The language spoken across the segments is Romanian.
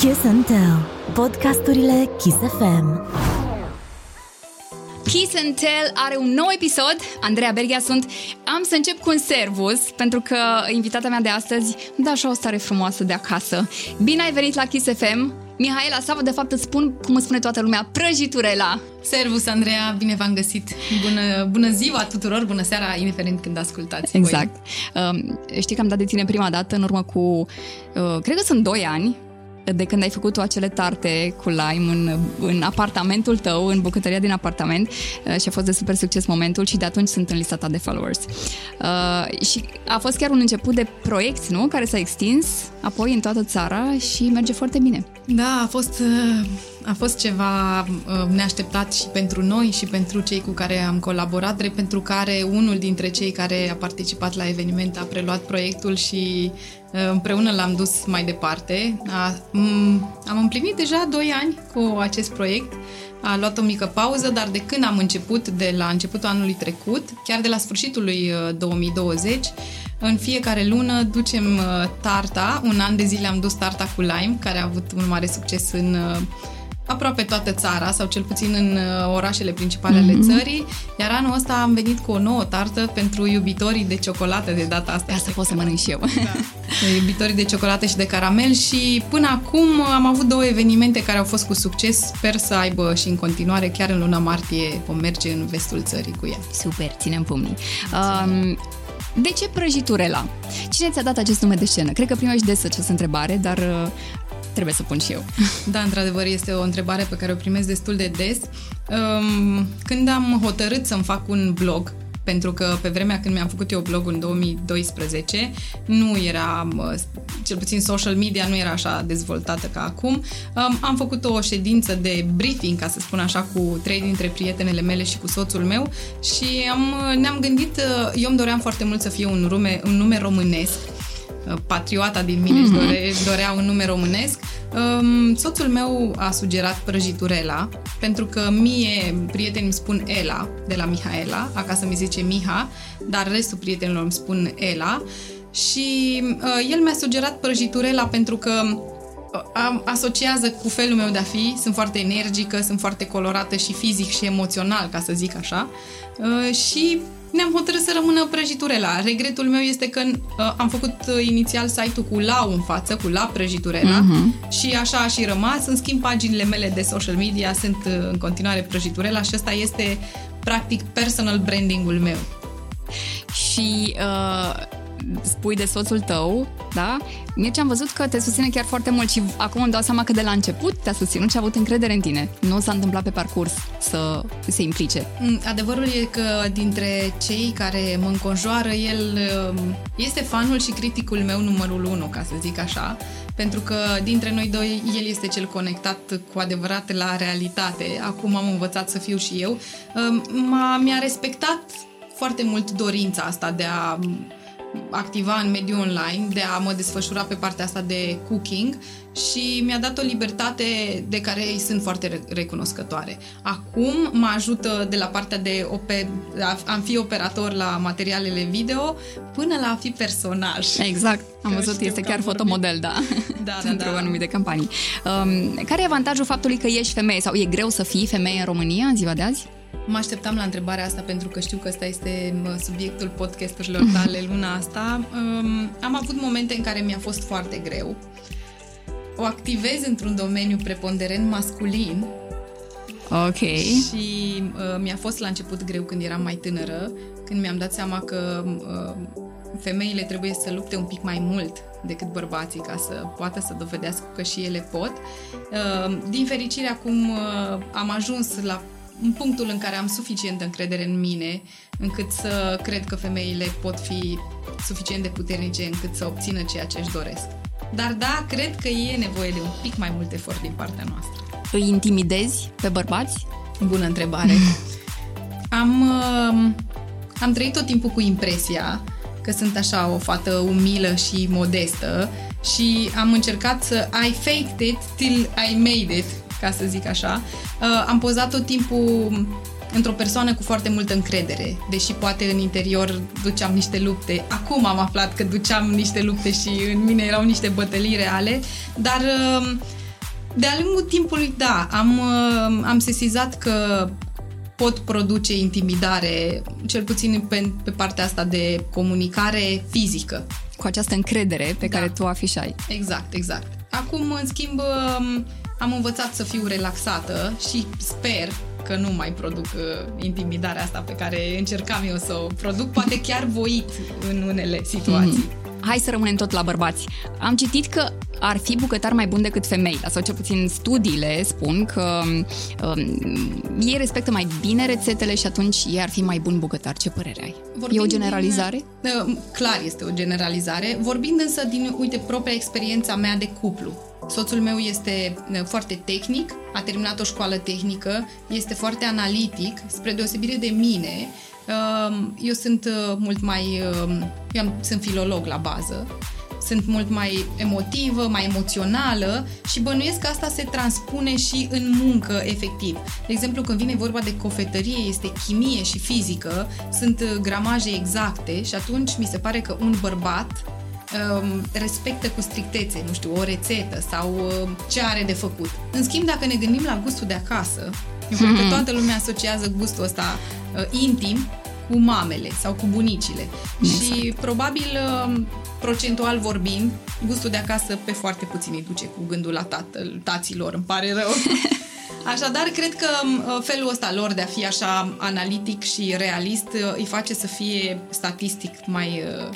Kiss and Tell. Podcasturile Kiss FM. Kiss and Tell are un nou episod. Andreea Berghia sunt. Am să încep cu un servus, pentru că invitata mea de astăzi îmi dă așa o stare frumoasă de acasă. Bine ai venit la Kiss FM! Mihaela Savă, de fapt îți spun, cum îți spune toată lumea, prăjiturela. Servus, Andreea, bine v-am găsit. Bună, bună ziua tuturor, bună seara, indiferent când ascultați. Exact. Uh, știi că am dat de tine prima dată în urmă cu, uh, cred că sunt 2 ani, de când ai făcut tu acele tarte cu lime în, în apartamentul tău, în bucătăria din apartament uh, și a fost de super succes momentul și de atunci sunt în lista ta de followers. Uh, și a fost chiar un început de proiect, nu? Care s-a extins apoi în toată țara și merge foarte bine. Da, a fost, uh, a fost ceva uh, neașteptat și pentru noi și pentru cei cu care am colaborat, drept pentru care unul dintre cei care a participat la eveniment a preluat proiectul și uh, împreună l-am dus mai departe. Am împlinit deja 2 ani cu acest proiect. A luat o mică pauză, dar de când am început, de la începutul anului trecut, chiar de la sfârșitul lui 2020, în fiecare lună ducem uh, tarta. Un an de zile am dus tarta cu lime, care a avut un mare succes în uh, aproape toată țara, sau cel puțin în uh, orașele principale ale mm-hmm. țării, iar anul ăsta am venit cu o nouă tartă pentru iubitorii de ciocolată de data asta. Asta pot să mănânc și eu. Da. iubitorii de ciocolată și de caramel și până acum am avut două evenimente care au fost cu succes. Sper să aibă și în continuare, chiar în luna martie, vom merge în vestul țării cu ea. Super, ținem pumnii. Um, de ce prăjiturela? Cine ți-a dat acest nume de scenă? Cred că primești des această întrebare, dar uh, trebuie să pun și eu. Da, într-adevăr, este o întrebare pe care o primesc destul de des. Um, când am hotărât să-mi fac un blog, pentru că pe vremea când mi-am făcut eu blogul în 2012, nu era, cel puțin social media nu era așa dezvoltată ca acum. Am făcut o ședință de briefing, ca să spun așa, cu trei dintre prietenele mele și cu soțul meu și am, ne-am gândit, eu îmi doream foarte mult să fie un, nume, un nume românesc, patriota din mine mm-hmm. își dore, dorea un nume românesc. Um, soțul meu a sugerat prăjiturela, pentru că mie prietenii îmi spun Ela, de la Mihaela, acasă mi zice Miha, dar restul prietenilor îmi spun Ela. Și uh, el mi-a sugerat prăjiturela pentru că uh, asociază cu felul meu de a fi, sunt foarte energică, sunt foarte colorată și fizic și emoțional, ca să zic așa. Uh, și ne-am hotărât să rămână prăjiturela. Regretul meu este că uh, am făcut uh, inițial site-ul cu lau în față, cu la prăjiturela uh-huh. și așa a și rămas. În schimb, paginile mele de social media sunt uh, în continuare prăjiturela și ăsta este practic personal brandingul meu. Și uh, spui de soțul tău, da? Mircea, am văzut că te susține chiar foarte mult și acum îmi dau seama că de la început te-a susținut și a avut încredere în tine. Nu s-a întâmplat pe parcurs să se implice. Mm, adevărul e că dintre cei care mă înconjoară, el um, este fanul și criticul meu numărul unu, ca să zic așa, pentru că dintre noi doi el este cel conectat cu adevărat la realitate. Acum am învățat să fiu și eu. Um, m-a, mi-a respectat foarte mult dorința asta de a activa în mediul online, de a mă desfășura pe partea asta de cooking și mi-a dat o libertate de care îi sunt foarte recunoscătoare. Acum mă ajută de la partea de oper- a fi operator la materialele video până la a fi personaj. Exact, am că văzut, este chiar fotomodel, da, da, da, da. anumite campanii. Um, care e avantajul faptului că ești femeie sau e greu să fii femeie în România în ziua de azi? Mă așteptam la întrebarea asta pentru că știu că ăsta este subiectul podcasturilor tale luna asta. Um, am avut momente în care mi-a fost foarte greu. O activez într-un domeniu preponderent masculin. Ok. Și uh, mi-a fost la început greu când eram mai tânără, când mi-am dat seama că uh, femeile trebuie să lupte un pic mai mult decât bărbații ca să poată să dovedească că și ele pot. Uh, din fericire, acum uh, am ajuns la în punctul în care am suficientă încredere în mine, încât să cred că femeile pot fi suficient de puternice încât să obțină ceea ce își doresc. Dar da, cred că e nevoie de un pic mai mult efort din partea noastră. Îi intimidezi pe bărbați? Bună întrebare. am, uh, am trăit tot timpul cu impresia că sunt așa o fată umilă și modestă și am încercat să I faked it till I made it ca să zic așa. Uh, am pozat tot timpul într-o persoană cu foarte multă încredere, deși poate în interior duceam niște lupte. Acum am aflat că duceam niște lupte și în mine erau niște bătălii reale, dar uh, De-a lungul timpului, da, am, uh, am sesizat că pot produce intimidare, cel puțin pe, pe partea asta de comunicare fizică. Cu această încredere pe Da. care tu o afișai. Exact, exact. Acum, în schimb, um, am învățat să fiu relaxată și sper că nu mai produc uh, intimidarea asta pe care încercam eu să o produc, poate chiar voit în unele situații. Hai să rămânem tot la bărbați. Am citit că ar fi bucătar mai bun decât femeile, sau cel puțin studiile spun că um, ei respectă mai bine rețetele și atunci ei ar fi mai bun bucătar. Ce părere ai? Vorbind e o generalizare? Din, uh, clar este o generalizare. Vorbind însă din, uite, propria experiența mea de cuplu. Soțul meu este uh, foarte tehnic, a terminat o școală tehnică, este foarte analitic, spre deosebire de mine. uh, Eu sunt uh, mult mai... uh, Eu am, sunt filolog la bază, sunt mult mai emotivă, mai emoțională și bănuiesc că asta se transpune și în muncă, efectiv. De exemplu, când vine vorba de cofetărie, este chimie și fizică, sunt uh, gramaje exacte și atunci mi se pare că un bărbat um, respectă cu strictețe, nu știu, o rețetă sau uh, ce are de făcut. În schimb, dacă ne gândim la gustul de acasă, eu cred că toată lumea asociază gustul ăsta uh, intim cu mamele sau cu bunicile. Și probabil, uh, procentual vorbind, gustul de acasă pe foarte puțin îi duce cu gândul la tatăl, taților, îmi pare rău. Așadar, cred că uh, felul ăsta lor de a fi așa analitic și realist uh, îi face să fie statistic mai, uh,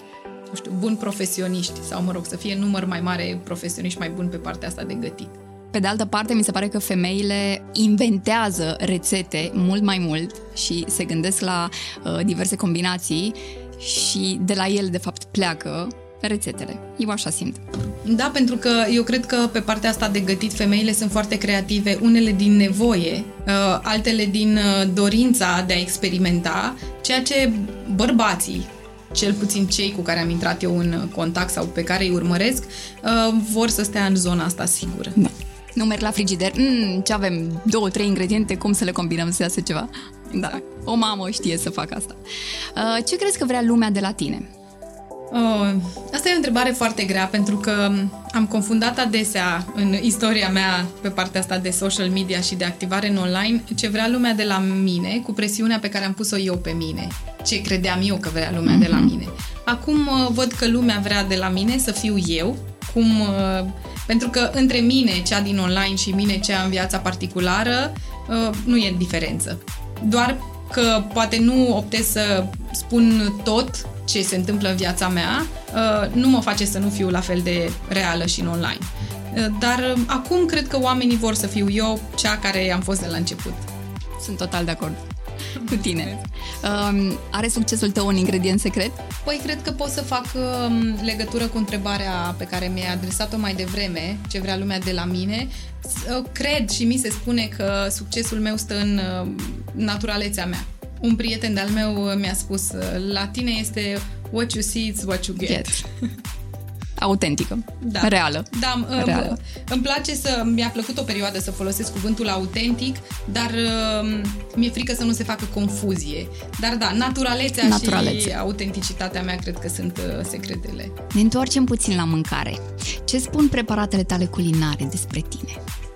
nu știu, bun profesioniști sau, mă rog, să fie număr mai mare profesioniști mai buni pe partea asta de gătit. Pe de altă parte, mi se pare că femeile inventează rețete mult mai mult și se gândesc la uh, diverse combinații și de la ele, de fapt, pleacă rețetele. Eu așa simt. Da, pentru că eu cred că pe partea asta de gătit femeile sunt foarte creative, unele din nevoie, uh, altele din uh, dorința de a experimenta, ceea ce bărbații, cel puțin cei cu care am intrat eu în contact sau pe care îi urmăresc, uh, vor să stea în zona asta sigură. Da. Nu merg la frigider, mm, ce avem, două, trei ingrediente, cum să le combinăm să iasă ceva? Da, o mamă știe să facă asta. Uh, ce crezi că vrea lumea de la tine? Oh, asta e o întrebare foarte grea pentru că am confundat adesea în istoria mea pe partea asta de social media și de activare în online ce vrea lumea de la mine cu presiunea pe care am pus-o eu pe mine. Ce credeam eu că vrea lumea mm-hmm. de la mine. Acum uh, văd că lumea vrea de la mine să fiu eu, cum, uh, pentru că între mine, cea din online și mine, cea în viața particulară, uh, nu e diferență. Doar că poate nu optez să spun tot ce se întâmplă în viața mea, uh, nu mă face să nu fiu la fel de reală și în online. Uh, Dar uh, acum cred că oamenii vor să fiu eu cea care am fost de la început. Sunt total de acord cu tine. Um, are succesul tău un ingredient secret? Păi cred că pot să fac um, legătură cu întrebarea pe care mi-ai adresat-o mai devreme, ce vrea lumea de la mine. S- uh, Cred și mi se spune că succesul meu stă în uh, naturalețea mea. Un prieten de-al meu uh, mi-a spus, uh, la tine este what you see, it's what you get. Get. Autentică. Da. Reală. Da, uh, Reală. îmi place să, mi-a plăcut o perioadă să folosesc cuvântul autentic, dar uh, mi-e frică să nu se facă confuzie. Dar da, naturalețea, Naturalețe. și autenticitatea mea cred că sunt uh, secretele. Ne întoarcem puțin la mâncare. Ce spun preparatele tale culinare despre tine?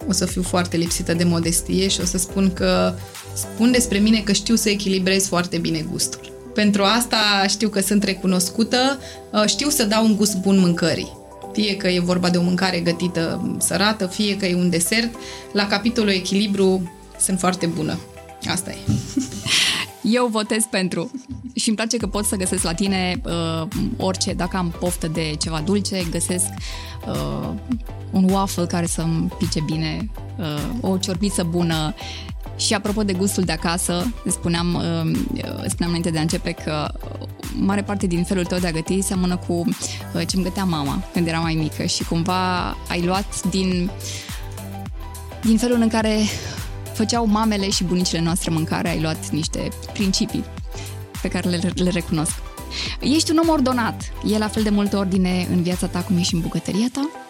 O să fiu foarte lipsită de modestie și o să spun că spun despre mine că știu să echilibrez foarte bine gustul. Pentru asta știu că sunt recunoscută, uh, știu să dau un gust bun mâncării. Fie că e vorba de o mâncare gătită sărată, fie că e un desert, la capitolul echilibru sunt foarte bună. Asta e. Eu votez pentru. Și îmi place că pot să găsesc la tine uh, orice, dacă am poftă de ceva dulce, găsesc uh, un waffle care să-mi pice bine, uh, o ciorbiță bună. Și apropo de gustul de acasă, spuneam, uh, spuneam înainte de a începe că mare parte din felul tău de a găti seamănă cu uh, ce îmi gătea mama când eram mai mică și cumva ai luat din, din felul în care făceau mamele și bunicile noastre mâncare, ai luat niște principii pe care le, le recunosc. Ești un om ordonat. E la fel de multă ordine în viața ta cum e și în bucătăria ta?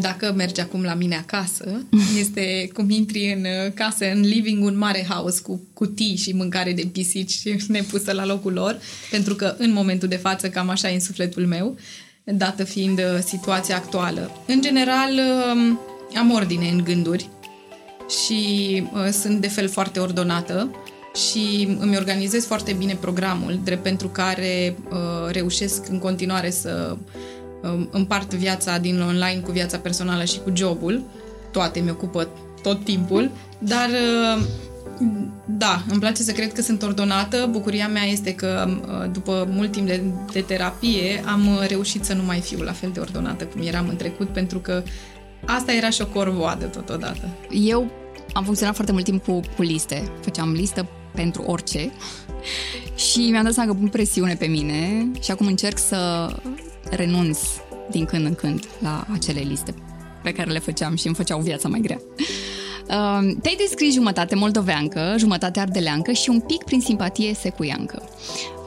Dacă mergi acum la mine acasă, este cum intri în uh, casă, în living un mare house cu cutii și mâncare de pisici nepusă la locul lor, pentru că în momentul de față cam așa e în sufletul meu, dată fiind uh, situația actuală. În general, um, am ordine în gânduri și uh, sunt de fel foarte ordonată și îmi organizez foarte bine programul, drept pentru care uh, reușesc în continuare să uh, împart viața din online cu viața personală și cu jobul. Toate mi ocupă tot timpul, dar uh, da, îmi place să cred că sunt ordonată. Bucuria mea este că uh, după mult timp de, de terapie am uh, reușit să nu mai fiu la fel de ordonată cum eram în trecut, pentru că asta era și o corvoadă totodată. Eu am funcționat foarte mult timp cu, cu liste. Făceam listă pentru orice și mi-am dat seama că pun presiune pe mine și acum încerc să renunț din când în când la acele liste pe care le făceam și îmi făceau viața mai grea. Uh, te-ai descris jumătate moldoveancă, jumătate ardeleancă și un pic prin simpatie secuiancă.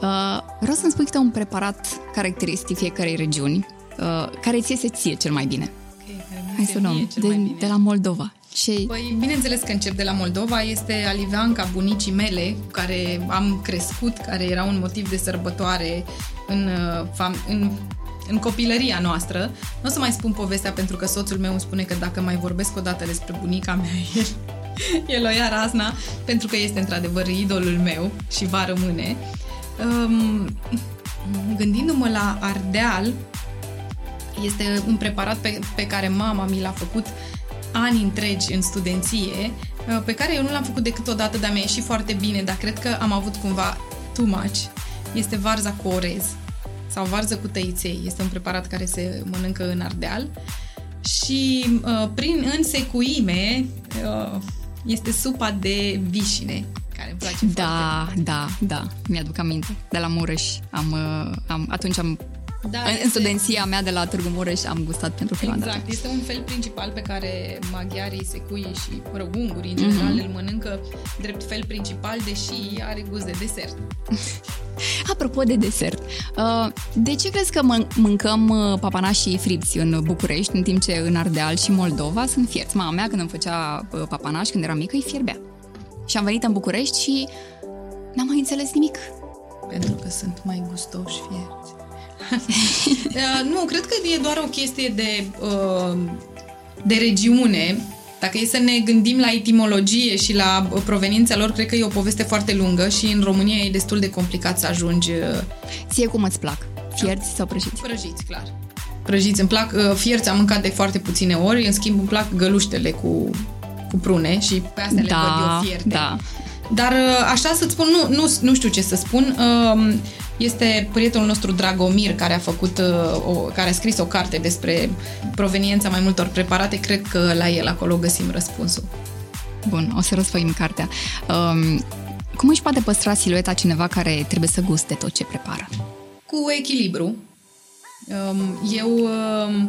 Uh, vreau să-mi spui câte un preparat caracteristic fiecarei regiuni, uh, care ți iese ție cel mai bine. Okay, Hai să luăm, de, de la Moldova. Ce... Păi, bineînțeles că încep de la Moldova, este aliveanca bunicii mele, cu care am crescut, care era un motiv de sărbătoare în, uh, în, în copilăria noastră. Nu o să mai spun povestea pentru că soțul meu îmi spune că dacă mai vorbesc o dată despre bunica mea, el, el o ia razna, pentru că este într-adevăr idolul meu și va rămâne. Um, gândindu-mă la Ardeal, este un preparat pe, pe care mama mi l-a făcut ani întregi în studenție, uh, pe care eu nu l-am făcut decât o dată, dar mi-a ieșit foarte bine, dar cred că am avut cumva too much. Este varza cu orez sau varză cu tăiței. Este un preparat care se mănâncă în Ardeal și uh, prin însecuime uh, este supa de vișine care îmi place da, foarte Da, da, mi-aduc aminte. De la Mureș am, uh, am atunci am da, în, este... studenția mea de la Târgu Mureș am gustat pentru prima exact. dată. Este un fel principal pe care maghiarii, secuii și mă ungurii în general mm-hmm. îl mănâncă drept fel principal, deși are gust de desert. Apropo de desert, uh, de ce crezi că mâncăm uh, papanașii fripți în București, în timp ce în Ardeal și Moldova sunt fierți? Mama mea, când îmi făcea uh, papanaș, când era mică, îi fierbea. Și am venit în București și n-am mai înțeles nimic. Pentru că sunt mai gustoși fierți. nu, cred că e doar o chestie de, uh, de regiune. Dacă e să ne gândim la etimologie și la proveniența lor, cred că e o poveste foarte lungă și în România e destul de complicat să ajungi... Uh, Ție cum îți plac? Fierți sau prăjiți? Prăjiți, clar. Prăjiți. Îmi plac uh, fierți, am mâncat de foarte puține ori, în schimb îmi plac găluștele cu, cu prune și pe astea da, le văd eu fierte. Da. Dar așa să-ți spun, nu, nu, nu știu ce să spun. Este prietenul nostru Dragomir care a făcut uh, o, care a scris o carte despre proveniența mai multor preparate. Cred că la el acolo găsim răspunsul. Bun, o să răsfăim cartea. Um, cum își poate păstra silueta cineva care trebuie să guste tot ce prepară? Cu echilibru. Um, eu um,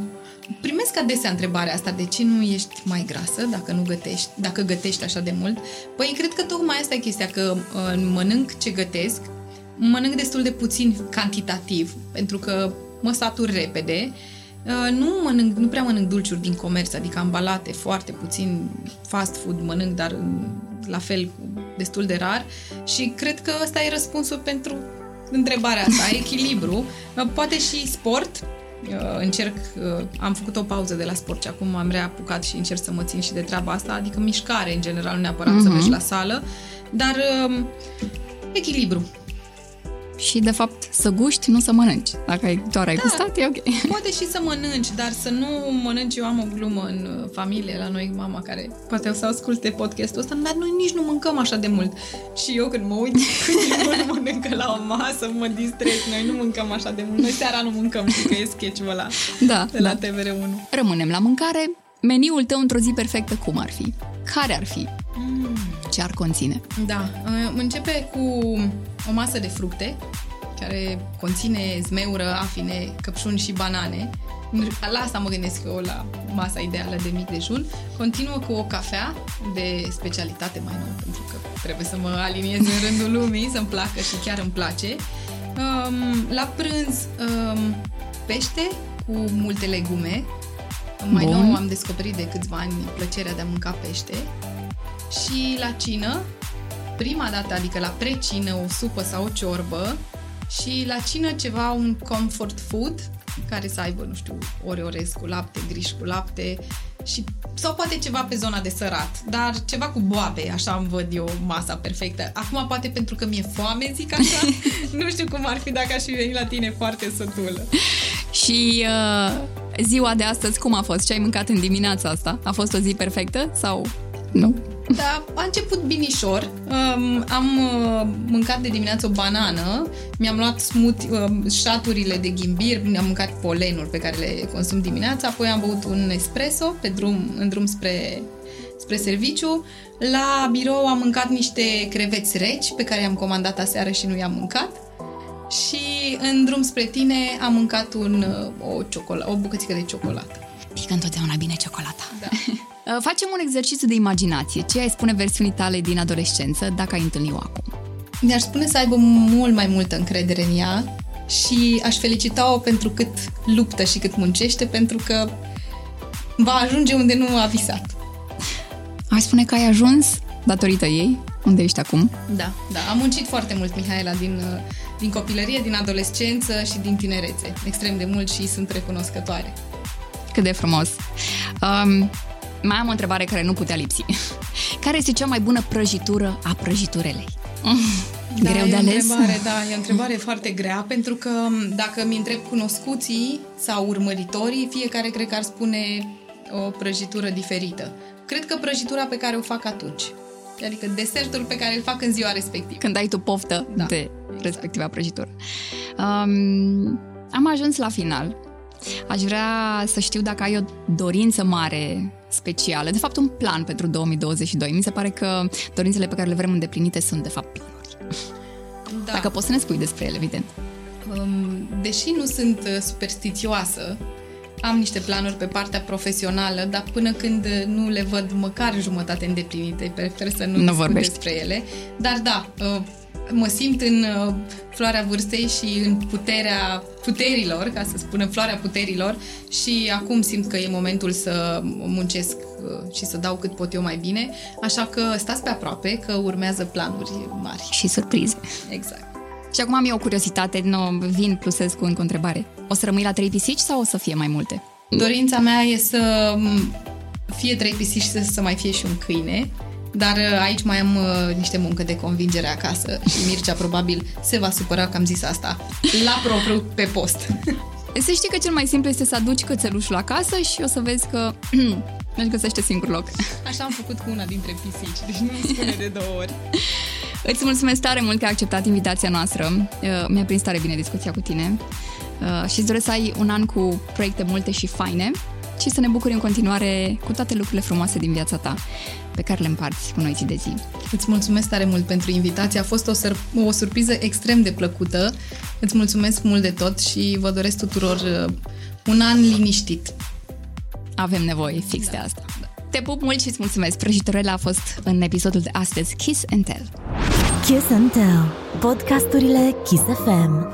primesc adesea întrebarea asta, de ce nu ești mai grasă dacă nu gătești, dacă gătești așa de mult? Păi cred că tocmai asta e chestia, că uh, mănânc ce gătesc, mănânc destul de puțin cantitativ, pentru că mă satur repede. Uh, nu mănânc, nu prea mănânc dulciuri din comerț, adică ambalate, foarte puțin fast food mănânc, dar la fel destul de rar și cred că ăsta e răspunsul pentru întrebarea asta, echilibru. Uh, poate și sport, uh, încerc, am făcut o pauză de la sport și acum am reapucat și încerc să mă țin și de treaba asta, adică mișcare în general, nu neapărat uh-huh. să mhm. mergi la sală, dar echilibru și, de fapt, să guști, nu să mănânci. Dacă ai, doar ai da, gustat, e ok. Poate și să mănânci, dar să nu mănânci. Eu am o glumă în uh, familie, la noi, mama care poate o să asculte podcastul ăsta, dar noi nici nu mâncăm așa de mult. Și eu când mă uit când nu mănâncă la o masă, mă distrez. Noi nu mâncăm așa de mult. Noi seara nu mâncăm, și că e sketch-ul ăla da, de la da. TVR1. Rămânem la mâncare. Meniul tău într-o zi perfectă cum ar fi? Care ar fi? Mm. Ce ar conține? Da, uh, începe cu o masă de fructe care conține zmeură, afine, căpșuni și banane. La asta mă gândesc eu la masa ideală de mic dejun. Continuă cu o cafea de specialitate mai nouă, pentru că trebuie să mă aliniez în rândul lumii, să-mi placă și chiar îmi place. Um, la prânz, um, pește cu multe legume. Mai Bun. nou am descoperit de câțiva ani plăcerea de a mânca pește. Și la cină, prima dată, adică la precină, o supă sau o ciorbă, și la cină ceva, un comfort food, care să aibă, nu știu, ore orez cu lapte, griș cu lapte și sau poate ceva pe zona de sărat, dar ceva cu boabe, așa îmi văd eu masa perfectă. Acum poate pentru că mi-e foame, zic așa, nu știu cum ar fi dacă aș fi venit la tine foarte sătulă. Și uh, ziua de astăzi cum a fost? Ce ai mâncat în dimineața asta? A fost o zi perfectă sau nu? Da, a început binișor. Um, am uh, mâncat de dimineață o banană, mi-am luat smoothie, uh, șaturile de ghimbir, mi-am mâncat polenuri pe care le consum dimineața, apoi am băut un espresso pe drum, în drum spre, spre serviciu. La birou am mâncat niște creveți reci pe care i-am comandat aseară și nu i-am mâncat. Și în drum spre tine am mâncat un, uh, o, ciocola- o bucățică de ciocolată. Pică întotdeauna bine ciocolata. Da. Uh, Facem un exercițiu de imaginație. Ce ai spune versiunii tale din adolescență dacă ai întâlni-o acum? Mi-aș spune să aibă mult mai multă încredere în ea și aș felicita-o pentru cât luptă și cât muncește, pentru că va ajunge unde nu a visat. Aș spune că ai ajuns datorită ei, unde ești acum. Da, da. Am muncit foarte mult, Mihaela, din, uh, din copilărie, din adolescență și din tinerețe. Extrem de mult și sunt recunoscătoare. Cât de frumos. Um, mai am o întrebare care nu putea lipsi. Care este cea mai bună prăjitură a prăjiturelei? Da, Greu e de o ales? Întrebare, da, e o întrebare foarte grea, pentru că dacă mi întreb cunoscuții sau urmăritorii, fiecare cred că ar spune o prăjitură diferită. Cred că prăjitura pe care o fac atunci. Adică desertul pe care îl fac în ziua respectivă. Când ai tu poftă Da, de exact. respectiva prăjitură. Um, am ajuns la final. Aș vrea să știu dacă ai o dorință mare specială, de fapt un plan pentru 2022. Mi se pare că dorințele pe care le vrem îndeplinite sunt de fapt planuri. Da. Dacă poți să ne spui despre ele, evident. Um, deși nu sunt uh, superstițioasă, am niște planuri pe partea profesională, dar până când uh, nu le văd măcar jumătate îndeplinite, prefer să nu, Nu discut vorbești. despre ele. Dar da, uh, mă simt în uh, floarea vârstei și în puterea puterilor, ca să spunem floarea puterilor și acum simt că e momentul să muncesc uh, și să dau cât pot eu mai bine, așa că stați pe aproape că urmează planuri mari. Și surprize. Exact. Și acum am eu o curiozitate, nu, vin plusez cu încă o întrebare. O să rămâi la trei pisici sau o să fie mai multe? Dorința mea e să m, fie trei pisici și să, să mai fie și un câine, dar uh, aici mai am uh, niște muncă de convingere acasă și Mircea probabil se va supăra că am zis asta la propriu pe post. Să știi că cel mai simplu este să aduci cățelușul acasă și o să vezi că își găsește singur loc. Așa am făcut cu una dintre pisici, deci nu îmi spune de două ori. Îți mulțumesc tare mult că ai acceptat invitația noastră. Uh, Mi-a prins tare bine discuția cu tine Uh, și îți doresc să ai un an cu proiecte multe și faine și să ne bucuri în continuare cu toate lucrurile frumoase din viața ta pe care le împarți cu noi zi de zi. Îți mulțumesc tare mult pentru invitație, a fost o, săr- o surpriză extrem de plăcută. Îți mulțumesc mult de tot și vă doresc tuturor uh, un an liniștit. Avem nevoie fix da. de asta. Te pup mult și îți mulțumesc. Prăjitorela a fost în episodul de astăzi Kiss and Tell. Kiss and Tell. Podcasturile Kiss FM.